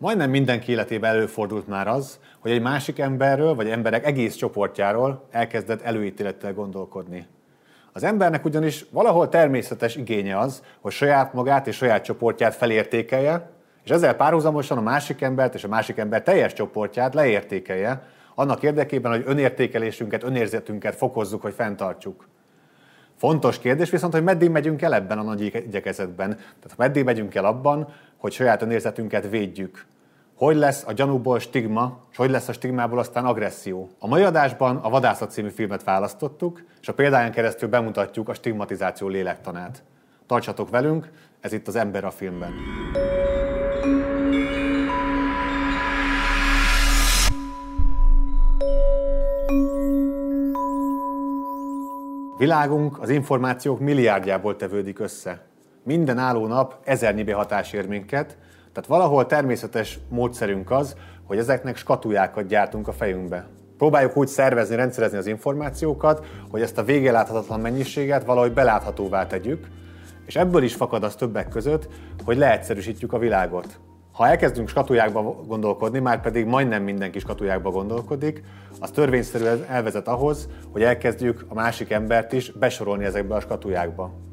Majdnem mindenki életében előfordult már az, hogy egy másik emberről, vagy emberek egész csoportjáról elkezdett előítélettel gondolkodni. Az embernek ugyanis valahol természetes igénye az, hogy saját magát és saját csoportját felértékelje, és ezzel párhuzamosan a másik embert és a másik ember teljes csoportját leértékelje, annak érdekében, hogy önértékelésünket, önérzetünket fokozzuk, hogy fenntartsuk. Fontos kérdés viszont, hogy meddig megyünk el ebben a nagy igyekezetben. Tehát meddig megyünk el abban, hogy saját önérzetünket védjük. Hogy lesz a gyanúból stigma, és hogy lesz a stigmából aztán agresszió. A mai adásban a Vadászat című filmet választottuk, és a példáján keresztül bemutatjuk a stigmatizáció lélektanát. Tartsatok velünk, ez itt az Ember a filmben. Világunk az információk milliárdjából tevődik össze. Minden álló nap ezernyi hatás ér minket, tehát valahol természetes módszerünk az, hogy ezeknek skatujákat gyártunk a fejünkbe. Próbáljuk úgy szervezni, rendszerezni az információkat, hogy ezt a végeláthatatlan mennyiséget valahogy beláthatóvá tegyük, és ebből is fakad az többek között, hogy leegyszerűsítjük a világot. Ha elkezdünk skatujákba gondolkodni, már pedig majdnem mindenki skatujákba gondolkodik, az törvényszerűen elvezet ahhoz, hogy elkezdjük a másik embert is besorolni ezekbe a skatujákba.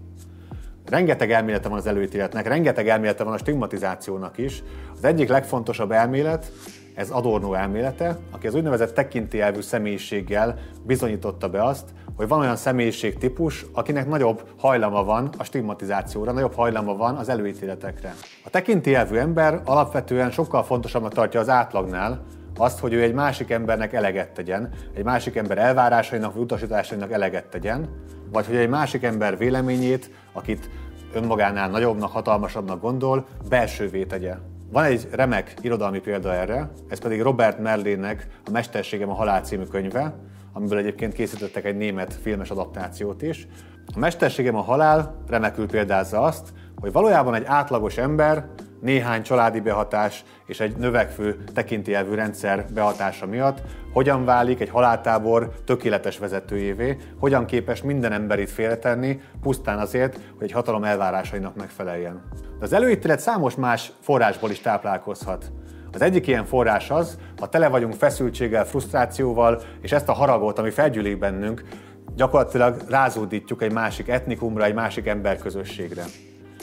Rengeteg elmélete van az előítéletnek, rengeteg elmélete van a stigmatizációnak is. Az egyik legfontosabb elmélet, ez Adorno elmélete, aki az úgynevezett tekintélyelvű személyiséggel bizonyította be azt, hogy van olyan személyiségtípus, akinek nagyobb hajlama van a stigmatizációra, nagyobb hajlama van az előítéletekre. A tekintélyelvű ember alapvetően sokkal fontosabbnak tartja az átlagnál azt, hogy ő egy másik embernek eleget tegyen, egy másik ember elvárásainak vagy utasításainak eleget tegyen, vagy hogy egy másik ember véleményét, akit önmagánál nagyobbnak, hatalmasabbnak gondol, belsővé tegye. Van egy remek irodalmi példa erre, ez pedig Robert Merlének a Mesterségem a halál című könyve, amiből egyébként készítettek egy német filmes adaptációt is. A Mesterségem a halál remekül példázza azt, hogy valójában egy átlagos ember néhány családi behatás és egy növekvő tekintélyelvű rendszer behatása miatt hogyan válik egy haláltábor tökéletes vezetőjévé, hogyan képes minden emberit félretenni, pusztán azért, hogy egy hatalom elvárásainak megfeleljen. De az előítélet számos más forrásból is táplálkozhat. Az egyik ilyen forrás az, ha tele vagyunk feszültséggel, frusztrációval, és ezt a haragot, ami felgyűlik bennünk, gyakorlatilag rázódítjuk egy másik etnikumra, egy másik emberközösségre.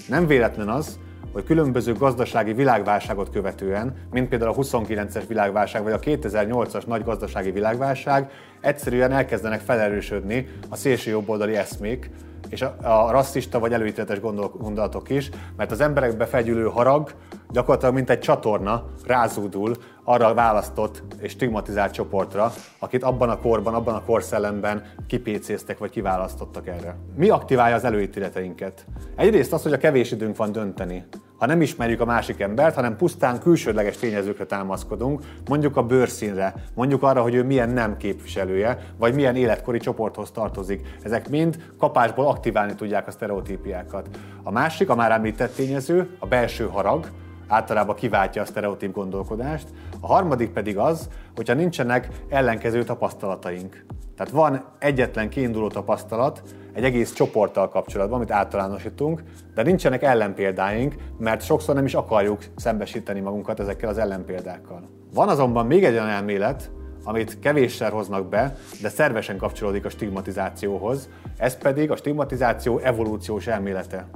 Nem véletlen az, hogy különböző gazdasági világválságot követően, mint például a 29-es világválság vagy a 2008-as nagy gazdasági világválság, egyszerűen elkezdenek felerősödni a szélső jobboldali eszmék, és a, a rasszista vagy előítéletes gondolatok is, mert az emberekbe fegyülő harag gyakorlatilag mint egy csatorna rázódul arra választott és stigmatizált csoportra, akit abban a korban, abban a korszellemben kipécéztek vagy kiválasztottak erre. Mi aktiválja az előítéleteinket? Egyrészt az, hogy a kevés időnk van dönteni ha nem ismerjük a másik embert, hanem pusztán külsődleges tényezőkre támaszkodunk, mondjuk a bőrszínre, mondjuk arra, hogy ő milyen nem képviselője, vagy milyen életkori csoporthoz tartozik. Ezek mind kapásból aktiválni tudják a sztereotípiákat. A másik, a már említett tényező, a belső harag, általában kiváltja a sztereotíp gondolkodást. A harmadik pedig az, hogyha nincsenek ellenkező tapasztalataink. Tehát van egyetlen kiinduló tapasztalat egy egész csoporttal kapcsolatban, amit általánosítunk, de nincsenek ellenpéldáink, mert sokszor nem is akarjuk szembesíteni magunkat ezekkel az ellenpéldákkal. Van azonban még egy olyan elmélet, amit kevésszer hoznak be, de szervesen kapcsolódik a stigmatizációhoz, ez pedig a stigmatizáció evolúciós elmélete.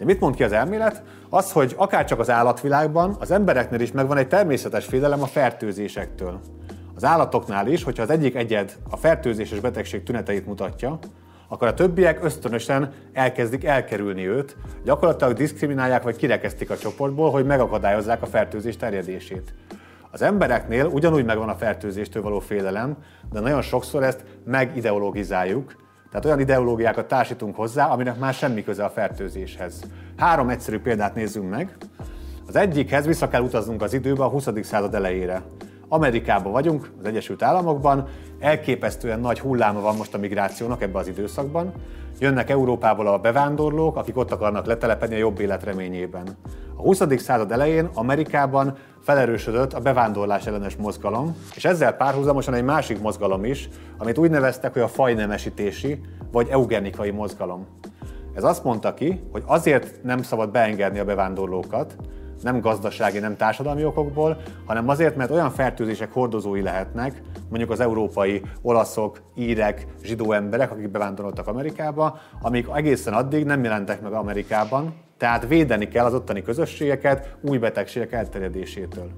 De mit mond ki az elmélet? Az, hogy akárcsak az állatvilágban, az embereknél is megvan egy természetes félelem a fertőzésektől. Az állatoknál is, hogyha az egyik egyed a fertőzéses betegség tüneteit mutatja, akkor a többiek ösztönösen elkezdik elkerülni őt, gyakorlatilag diszkriminálják vagy kirekesztik a csoportból, hogy megakadályozzák a fertőzés terjedését. Az embereknél ugyanúgy megvan a fertőzéstől való félelem, de nagyon sokszor ezt megideologizáljuk, tehát olyan ideológiákat társítunk hozzá, aminek már semmi köze a fertőzéshez. Három egyszerű példát nézzünk meg. Az egyikhez vissza kell utaznunk az időbe a 20. század elejére. Amerikában vagyunk, az Egyesült Államokban, elképesztően nagy hulláma van most a migrációnak ebbe az időszakban. Jönnek Európából a bevándorlók, akik ott akarnak letelepedni a jobb élet reményében. A 20. század elején Amerikában felerősödött a bevándorlás ellenes mozgalom, és ezzel párhuzamosan egy másik mozgalom is, amit úgy neveztek, hogy a fajnemesítési vagy eugenikai mozgalom. Ez azt mondta ki, hogy azért nem szabad beengedni a bevándorlókat, nem gazdasági, nem társadalmi okokból, hanem azért, mert olyan fertőzések hordozói lehetnek, mondjuk az európai olaszok, írek, zsidó emberek, akik bevándoroltak Amerikába, amik egészen addig nem jelentek meg Amerikában, tehát védeni kell az ottani közösségeket új betegségek elterjedésétől.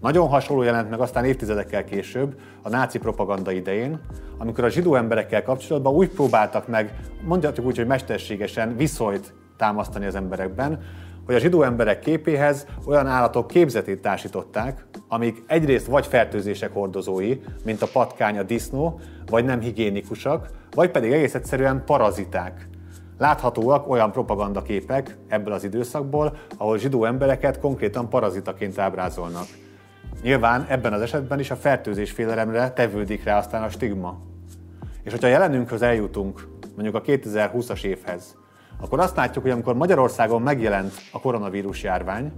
Nagyon hasonló jelent meg aztán évtizedekkel később, a náci propaganda idején, amikor a zsidó emberekkel kapcsolatban úgy próbáltak meg, mondhatjuk úgy, hogy mesterségesen viszonyt támasztani az emberekben, hogy a zsidó emberek képéhez olyan állatok képzetét társították, amik egyrészt vagy fertőzések hordozói, mint a patkány, a disznó, vagy nem higiénikusak, vagy pedig egész egyszerűen paraziták. Láthatóak olyan propagandaképek ebből az időszakból, ahol zsidó embereket konkrétan parazitaként ábrázolnak. Nyilván ebben az esetben is a fertőzés félelemre tevődik rá aztán a stigma. És hogyha a jelenünkhöz eljutunk, mondjuk a 2020-as évhez, akkor azt látjuk, hogy amikor Magyarországon megjelent a koronavírus járvány,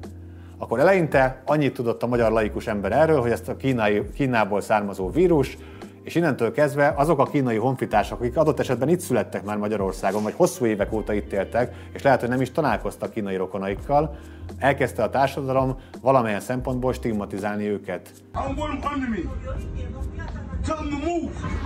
akkor eleinte annyit tudott a magyar laikus ember erről, hogy ezt a kínai, Kínából származó vírus, és innentől kezdve azok a kínai honfitársak, akik adott esetben itt születtek már Magyarországon, vagy hosszú évek óta itt éltek, és lehet, hogy nem is találkoztak kínai rokonaikkal, elkezdte a társadalom valamilyen szempontból stigmatizálni őket.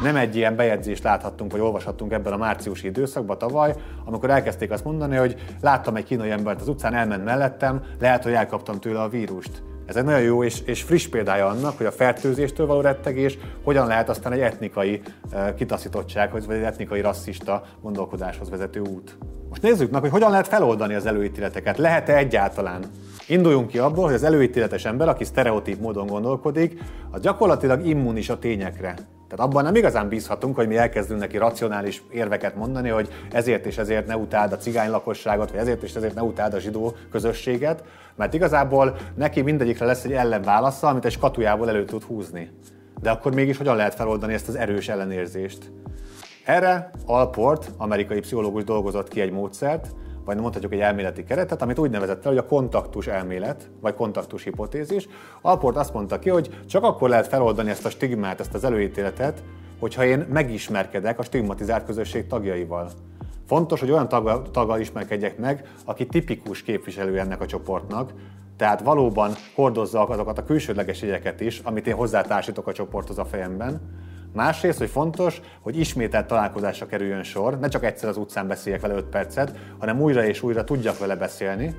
Nem egy ilyen bejegyzést láthattunk, vagy olvashattunk ebben a márciusi időszakban tavaly, amikor elkezdték azt mondani, hogy láttam egy kínai embert az utcán, elment mellettem, lehet, hogy elkaptam tőle a vírust. Ez egy nagyon jó és, és friss példája annak, hogy a fertőzéstől való rettegés hogyan lehet aztán egy etnikai uh, kitaszítottsághoz, vagy egy etnikai rasszista gondolkodáshoz vezető út. Most nézzük meg, hogy hogyan lehet feloldani az előítéleteket. Lehet-e egyáltalán? Induljunk ki abból, hogy az előítéletes ember, aki sztereotíp módon gondolkodik, az gyakorlatilag immunis a tényekre. Tehát abban nem igazán bízhatunk, hogy mi elkezdünk neki racionális érveket mondani, hogy ezért és ezért ne utáld a cigány lakosságot, vagy ezért és ezért ne utáld a zsidó közösséget, mert igazából neki mindegyikre lesz egy ellenválasza, amit egy skatujából elő tud húzni. De akkor mégis hogyan lehet feloldani ezt az erős ellenérzést? Erre Alport, amerikai pszichológus dolgozott ki egy módszert, vagy mondhatjuk egy elméleti keretet, amit úgy nevezett el, hogy a kontaktus elmélet, vagy kontaktus hipotézis. Alport azt mondta ki, hogy csak akkor lehet feloldani ezt a stigmát, ezt az előítéletet, hogyha én megismerkedek a stigmatizált közösség tagjaival. Fontos, hogy olyan taggal, taggal ismerkedjek meg, aki tipikus képviselő ennek a csoportnak, tehát valóban hordozza azokat a külsődleges jegyeket is, amit én hozzátársítok a csoporthoz a fejemben, Másrészt, hogy fontos, hogy ismételt találkozásra kerüljön sor, ne csak egyszer az utcán beszéljek vele 5 percet, hanem újra és újra tudjak vele beszélni,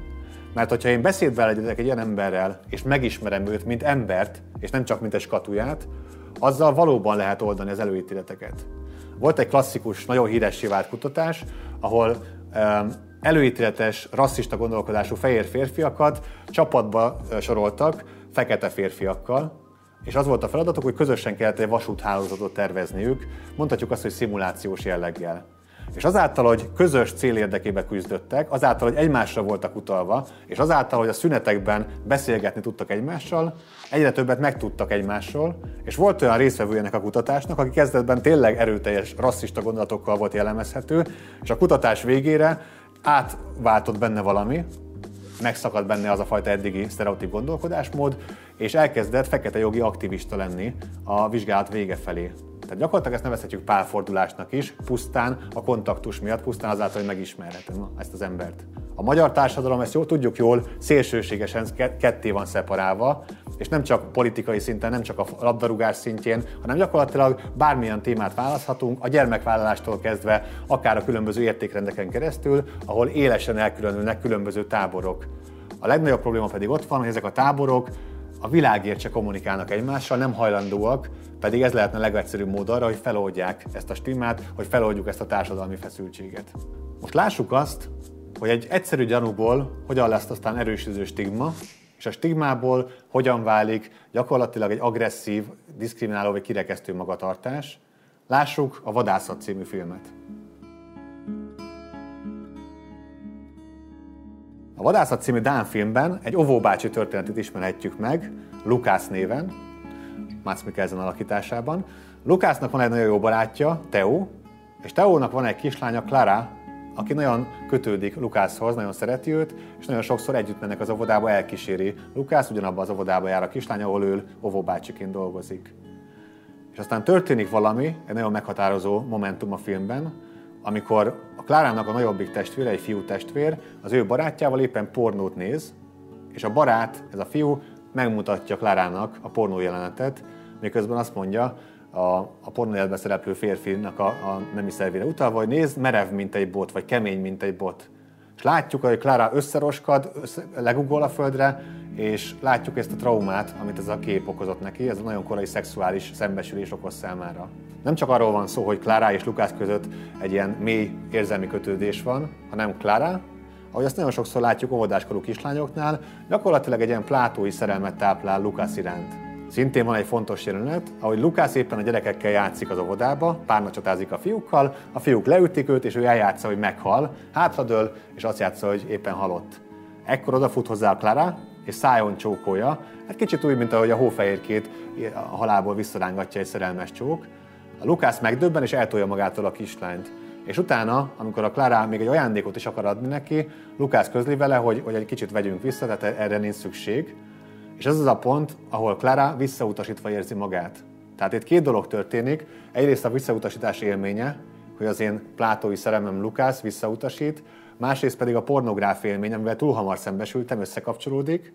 mert hogyha én beszédbe legyek egy ilyen emberrel, és megismerem őt, mint embert, és nem csak mint egy skatuját, azzal valóban lehet oldani az előítéleteket. Volt egy klasszikus, nagyon híres vált kutatás, ahol um, előítéletes, rasszista gondolkodású fehér férfiakat csapatba soroltak fekete férfiakkal, és az volt a feladatuk, hogy közösen kellett egy vasúthálózatot tervezniük, mondhatjuk azt, hogy szimulációs jelleggel. És azáltal, hogy közös cél érdekébe küzdöttek, azáltal, hogy egymásra voltak utalva, és azáltal, hogy a szünetekben beszélgetni tudtak egymással, egyre többet megtudtak egymásról, és volt olyan részvevőjének a kutatásnak, aki kezdetben tényleg erőteljes rasszista gondolatokkal volt jellemezhető, és a kutatás végére átváltott benne valami, megszakadt benne az a fajta eddigi sztereotíp gondolkodásmód, és elkezdett fekete jogi aktivista lenni a vizsgálat vége felé. Tehát gyakorlatilag ezt nevezhetjük pálfordulásnak is, pusztán a kontaktus miatt, pusztán azáltal, hogy megismerhetem ezt az embert. A magyar társadalom, ezt jól tudjuk jól, szélsőségesen ketté van szeparálva, és nem csak politikai szinten, nem csak a labdarúgás szintjén, hanem gyakorlatilag bármilyen témát választhatunk, a gyermekvállalástól kezdve, akár a különböző értékrendeken keresztül, ahol élesen elkülönülnek különböző táborok. A legnagyobb probléma pedig ott van, hogy ezek a táborok a világért se kommunikálnak egymással, nem hajlandóak, pedig ez lehetne a legegyszerűbb mód arra, hogy feloldják ezt a stimmát, hogy feloldjuk ezt a társadalmi feszültséget. Most lássuk azt, hogy egy egyszerű gyanúból hogyan lesz aztán erősödő stigma, és a stigmából hogyan válik gyakorlatilag egy agresszív, diszkrimináló vagy kirekesztő magatartás. Lássuk a Vadászat című filmet. A Vadászat című Dán filmben egy ovóbácsi történetét ismerhetjük meg, Lukász néven, Mats Mikkelsen alakításában. Lukásznak van egy nagyon jó barátja, Teo, és Teónak van egy kislánya, Clara, aki nagyon kötődik Lukászhoz, nagyon szereti őt, és nagyon sokszor együtt mennek az óvodába, elkíséri. Lukász ugyanabban az óvodába jár a kislány, ahol ő óvóbácsiként dolgozik. És aztán történik valami, egy nagyon meghatározó momentum a filmben, amikor Klárának a nagyobbik testvére, egy fiú testvér, az ő barátjával éppen pornót néz, és a barát, ez a fiú megmutatja Klárának a pornó jelenetet, miközben azt mondja, a, a pornójelben szereplő férfinak a, a nemi szervére utalva, hogy nézd, merev, mint egy bot, vagy kemény, mint egy bot. És látjuk, hogy Klára összeroskad, össze, legugol a földre, és látjuk ezt a traumát, amit ez a kép okozott neki, ez a nagyon korai szexuális szembesülés okoz számára. Nem csak arról van szó, hogy Klára és Lukász között egy ilyen mély érzelmi kötődés van, hanem Klára, ahogy azt nagyon sokszor látjuk óvodáskorú kislányoknál, gyakorlatilag egy ilyen plátói szerelmet táplál Lukász iránt. Szintén van egy fontos jelenet, ahogy Lukász éppen a gyerekekkel játszik az óvodába, párnacsatázik a fiúkkal, a fiúk leütik őt, és ő eljátsza, hogy meghal, hátradől, és azt játsza, hogy éppen halott. Ekkor odafut hozzá a Clara, és szájon csókolja, hát kicsit úgy, mint ahogy a hófehérkét a halálból visszarángatja egy szerelmes csók. A Lukász megdöbben, és eltolja magától a kislányt. És utána, amikor a Clara még egy ajándékot is akar adni neki, Lukász közli vele, hogy, hogy egy kicsit vegyünk vissza, tehát erre nincs szükség. És ez az a pont, ahol Clara visszautasítva érzi magát. Tehát itt két dolog történik. Egyrészt a visszautasítás élménye, hogy az én plátói szerelmem Lukász visszautasít, másrészt pedig a pornográf élmény, amivel túl hamar szembesültem, összekapcsolódik.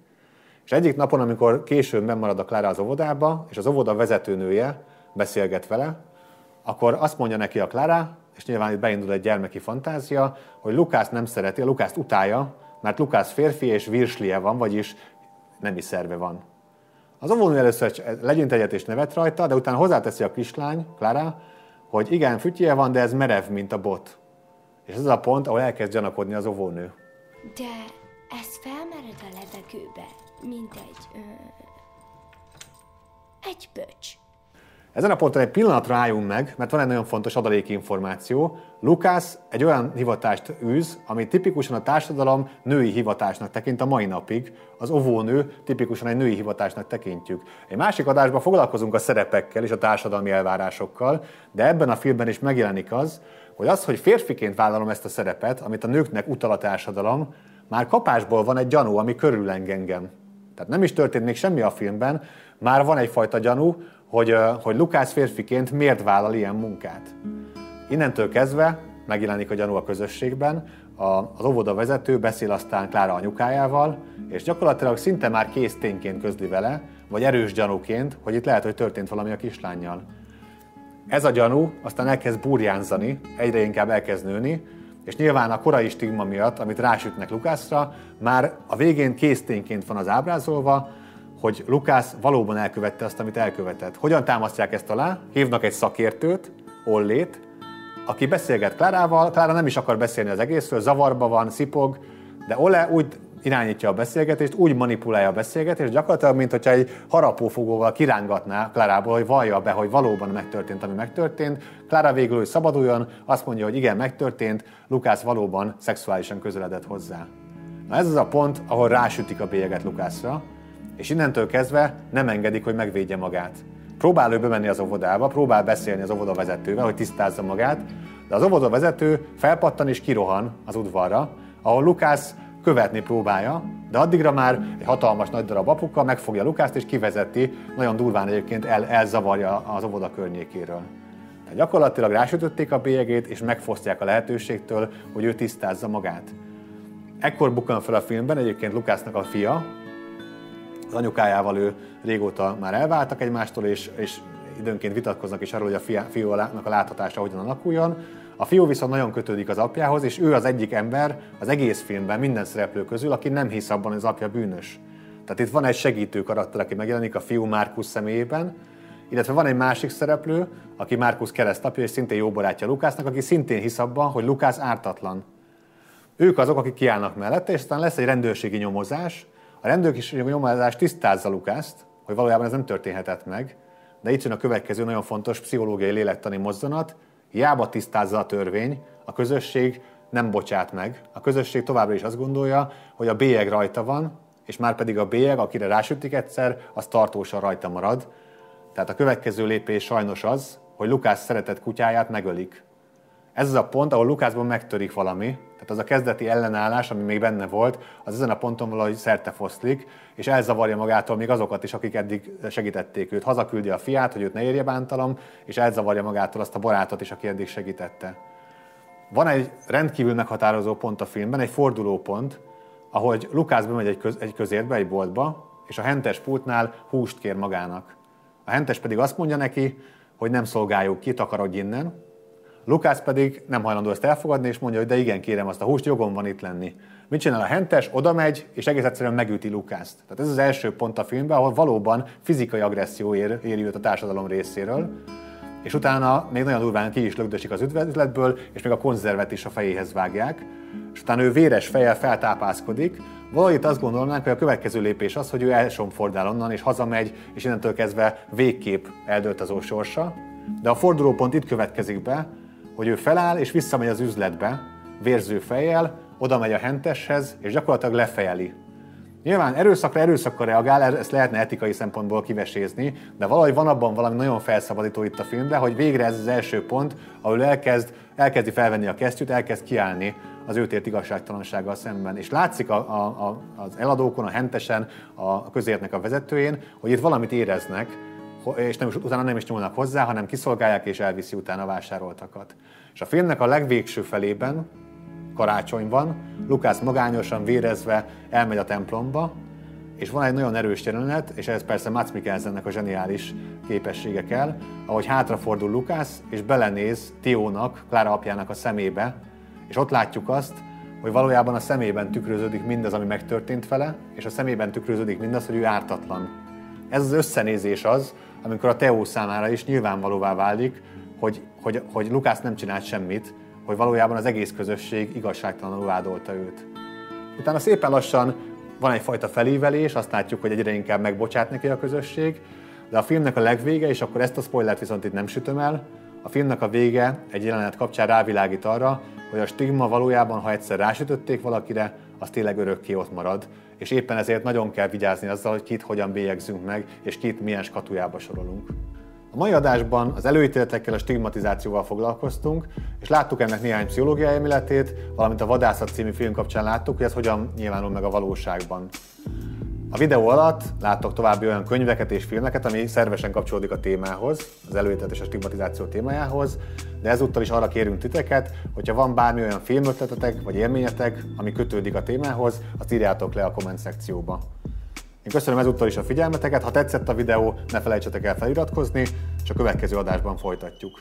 És egyik napon, amikor későn bemarad a Klára az óvodába, és az óvoda vezetőnője beszélget vele, akkor azt mondja neki a Klára, és nyilván itt beindul egy gyermeki fantázia, hogy Lukász nem szereti, Lukász utálja, mert Lukász férfi és virslie van, vagyis nemi szerve van. Az óvónő először legyint egyet és nevet rajta, de utána hozzáteszi a kislány, Klára, hogy igen, fütyje van, de ez merev, mint a bot. És ez a pont, ahol elkezd gyanakodni az óvónő. De ez felmered a levegőbe, mint egy... Ö, egy böcs. Ezen a ponton egy pillanatra álljunk meg, mert van egy nagyon fontos adalékinformáció. Lukász egy olyan hivatást űz, ami tipikusan a társadalom női hivatásnak tekint a mai napig. Az ovónő tipikusan egy női hivatásnak tekintjük. Egy másik adásban foglalkozunk a szerepekkel és a társadalmi elvárásokkal, de ebben a filmben is megjelenik az, hogy az, hogy férfiként vállalom ezt a szerepet, amit a nőknek utal a társadalom, már kapásból van egy gyanú, ami körüleng engem. Tehát nem is történt még semmi a filmben, már van egyfajta gyanú, hogy, hogy Lukász férfiként miért vállal ilyen munkát. Innentől kezdve megjelenik a gyanú a közösségben, az óvoda vezető beszél aztán Klára anyukájával, és gyakorlatilag szinte már kész tényként közli vele, vagy erős gyanúként, hogy itt lehet, hogy történt valami a kislányjal. Ez a gyanú aztán elkezd burjánzani, egyre inkább elkezd nőni, és nyilván a korai stigma miatt, amit rásütnek Lukászra, már a végén késztényként van az ábrázolva, hogy Lukász valóban elkövette azt, amit elkövetett. Hogyan támasztják ezt alá? Hívnak egy szakértőt, Ollét, aki beszélget Klárával, Klára nem is akar beszélni az egészről, zavarba van, szipog, de Ole úgy irányítja a beszélgetést, úgy manipulálja a beszélgetést, gyakorlatilag, mint hogyha egy harapófogóval kirángatná Klárából, hogy vallja be, hogy valóban megtörtént, ami megtörtént. Klára végül hogy szabaduljon, azt mondja, hogy igen, megtörtént, Lukász valóban szexuálisan közeledett hozzá. Na ez az a pont, ahol rásütik a bélyeget Lukászra, és innentől kezdve nem engedik, hogy megvédje magát. Próbál ő bemenni az óvodába, próbál beszélni az óvoda vezetővel, hogy tisztázza magát, de az óvoda vezető felpattan és kirohan az udvarra, ahol Lukász követni próbálja, de addigra már egy hatalmas nagy darab apuka megfogja Lukászt és kivezeti, nagyon durván egyébként el, elzavarja az óvoda környékéről. Tehát gyakorlatilag rásütötték a bélyegét, és megfosztják a lehetőségtől, hogy ő tisztázza magát. Ekkor bukkan fel a filmben egyébként Lukásznak a fia, anyukájával ő régóta már elváltak egymástól, és, és időnként vitatkoznak is arról, hogy a fiúnak a láthatása hogyan alakuljon. A fiú viszont nagyon kötődik az apjához, és ő az egyik ember az egész filmben, minden szereplő közül, aki nem hisz abban, hogy az apja bűnös. Tehát itt van egy segítő karakter, aki megjelenik a fiú Márkusz személyében, illetve van egy másik szereplő, aki Márkusz keresztapja, és szintén jó barátja Lukásznak, aki szintén hisz abban, hogy Lukász ártatlan. Ők azok, akik kiállnak mellette, és aztán lesz egy rendőrségi nyomozás, a rendőrök is nyomozás tisztázza Lukászt, hogy valójában ez nem történhetett meg, de itt jön a következő nagyon fontos pszichológiai lélektani mozzanat, hiába tisztázza a törvény, a közösség nem bocsát meg. A közösség továbbra is azt gondolja, hogy a bélyeg rajta van, és már pedig a bélyeg, akire rásütik egyszer, az tartósan rajta marad. Tehát a következő lépés sajnos az, hogy Lukás szeretett kutyáját megölik. Ez az a pont, ahol Lukászban megtörik valami, tehát az a kezdeti ellenállás, ami még benne volt, az ezen a ponton valahogy szerte foszlik, és elzavarja magától még azokat is, akik eddig segítették őt. Hazaküldi a fiát, hogy őt ne érje bántalom, és elzavarja magától azt a barátot is, aki eddig segítette. Van egy rendkívül meghatározó pont a filmben, egy fordulópont, ahogy Lukász bemegy egy, köz, egy közértbe, egy boltba, és a hentes pultnál húst kér magának. A hentes pedig azt mondja neki, hogy nem szolgáljuk ki, takarodj innen. Lukász pedig nem hajlandó ezt elfogadni, és mondja, hogy de igen, kérem azt a húst, jogom van itt lenni. Mit csinál a hentes? Oda megy, és egész egyszerűen megüti Lukászt. Tehát ez az első pont a filmben, ahol valóban fizikai agresszió ér, éri őt a társadalom részéről, és utána még nagyon durván ki is lögdösik az üzletből, és még a konzervet is a fejéhez vágják, és utána ő véres fejjel feltápászkodik, Valahogy azt gondolnánk, hogy a következő lépés az, hogy ő elsomfordál onnan, és hazamegy, és innentől kezdve végképp eldőlt az sorsa. De a fordulópont itt következik be, hogy ő feláll, és visszamegy az üzletbe, vérző fejjel, oda megy a henteshez, és gyakorlatilag lefejeli. Nyilván erőszakra erőszakkal reagál, ezt lehetne etikai szempontból kivesézni, de valahogy van abban valami nagyon felszabadító itt a filmben, hogy végre ez az első pont, ahol elkezd, elkezdi felvenni a kesztyűt, elkezd kiállni az őt ért igazságtalansággal szemben. És látszik a, a, a, az eladókon, a hentesen, a közértnek a vezetőjén, hogy itt valamit éreznek, és nem is, utána nem is nyúlnak hozzá, hanem kiszolgálják és elviszi utána a vásároltakat. És a filmnek a legvégső felében, karácsony van, Lukász magányosan, vérezve elmegy a templomba, és van egy nagyon erős jelenet, és ez persze Mats Mikkelsennek a zseniális képessége kell, ahogy hátrafordul Lukász, és belenéz Tiónak, Klára apjának a szemébe, és ott látjuk azt, hogy valójában a szemében tükröződik mindaz, ami megtörtént vele, és a szemében tükröződik mindaz, hogy ő ártatlan. Ez az összenézés az, amikor a Teó számára is nyilvánvalóvá válik, hogy, hogy, hogy Lukász nem csinált semmit, hogy valójában az egész közösség igazságtalanul vádolta őt. Utána szépen lassan van egyfajta felívelés, azt látjuk, hogy egyre inkább megbocsát neki a közösség, de a filmnek a legvége, és akkor ezt a spoilert viszont itt nem sütöm el, a filmnek a vége egy jelenet kapcsán rávilágít arra, hogy a stigma valójában, ha egyszer rásütötték valakire, az tényleg örökké ott marad. És éppen ezért nagyon kell vigyázni azzal, hogy kit hogyan bélyegzünk meg, és kit milyen skatujába sorolunk. A mai adásban az előítéletekkel, a stigmatizációval foglalkoztunk, és láttuk ennek néhány pszichológiai elméletét, valamint a Vadászat című film kapcsán láttuk, hogy ez hogyan nyilvánul meg a valóságban. A videó alatt láttok további olyan könyveket és filmeket, ami szervesen kapcsolódik a témához, az előítélet és a stigmatizáció témájához, de ezúttal is arra kérünk titeket, hogyha van bármi olyan filmötletetek vagy élményetek, ami kötődik a témához, azt írjátok le a komment szekcióba. Én köszönöm ezúttal is a figyelmeteket, ha tetszett a videó, ne felejtsetek el feliratkozni, és a következő adásban folytatjuk.